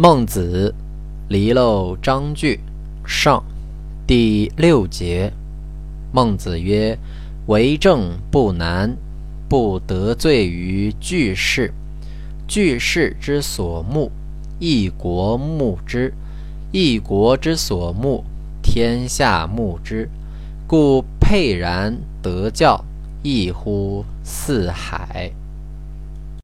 孟子，离娄章句上，第六节。孟子曰：“为政不难，不得罪于巨士。巨士之所慕，一国慕之；一国之所慕，天下慕之。故沛然得教，异乎四海。”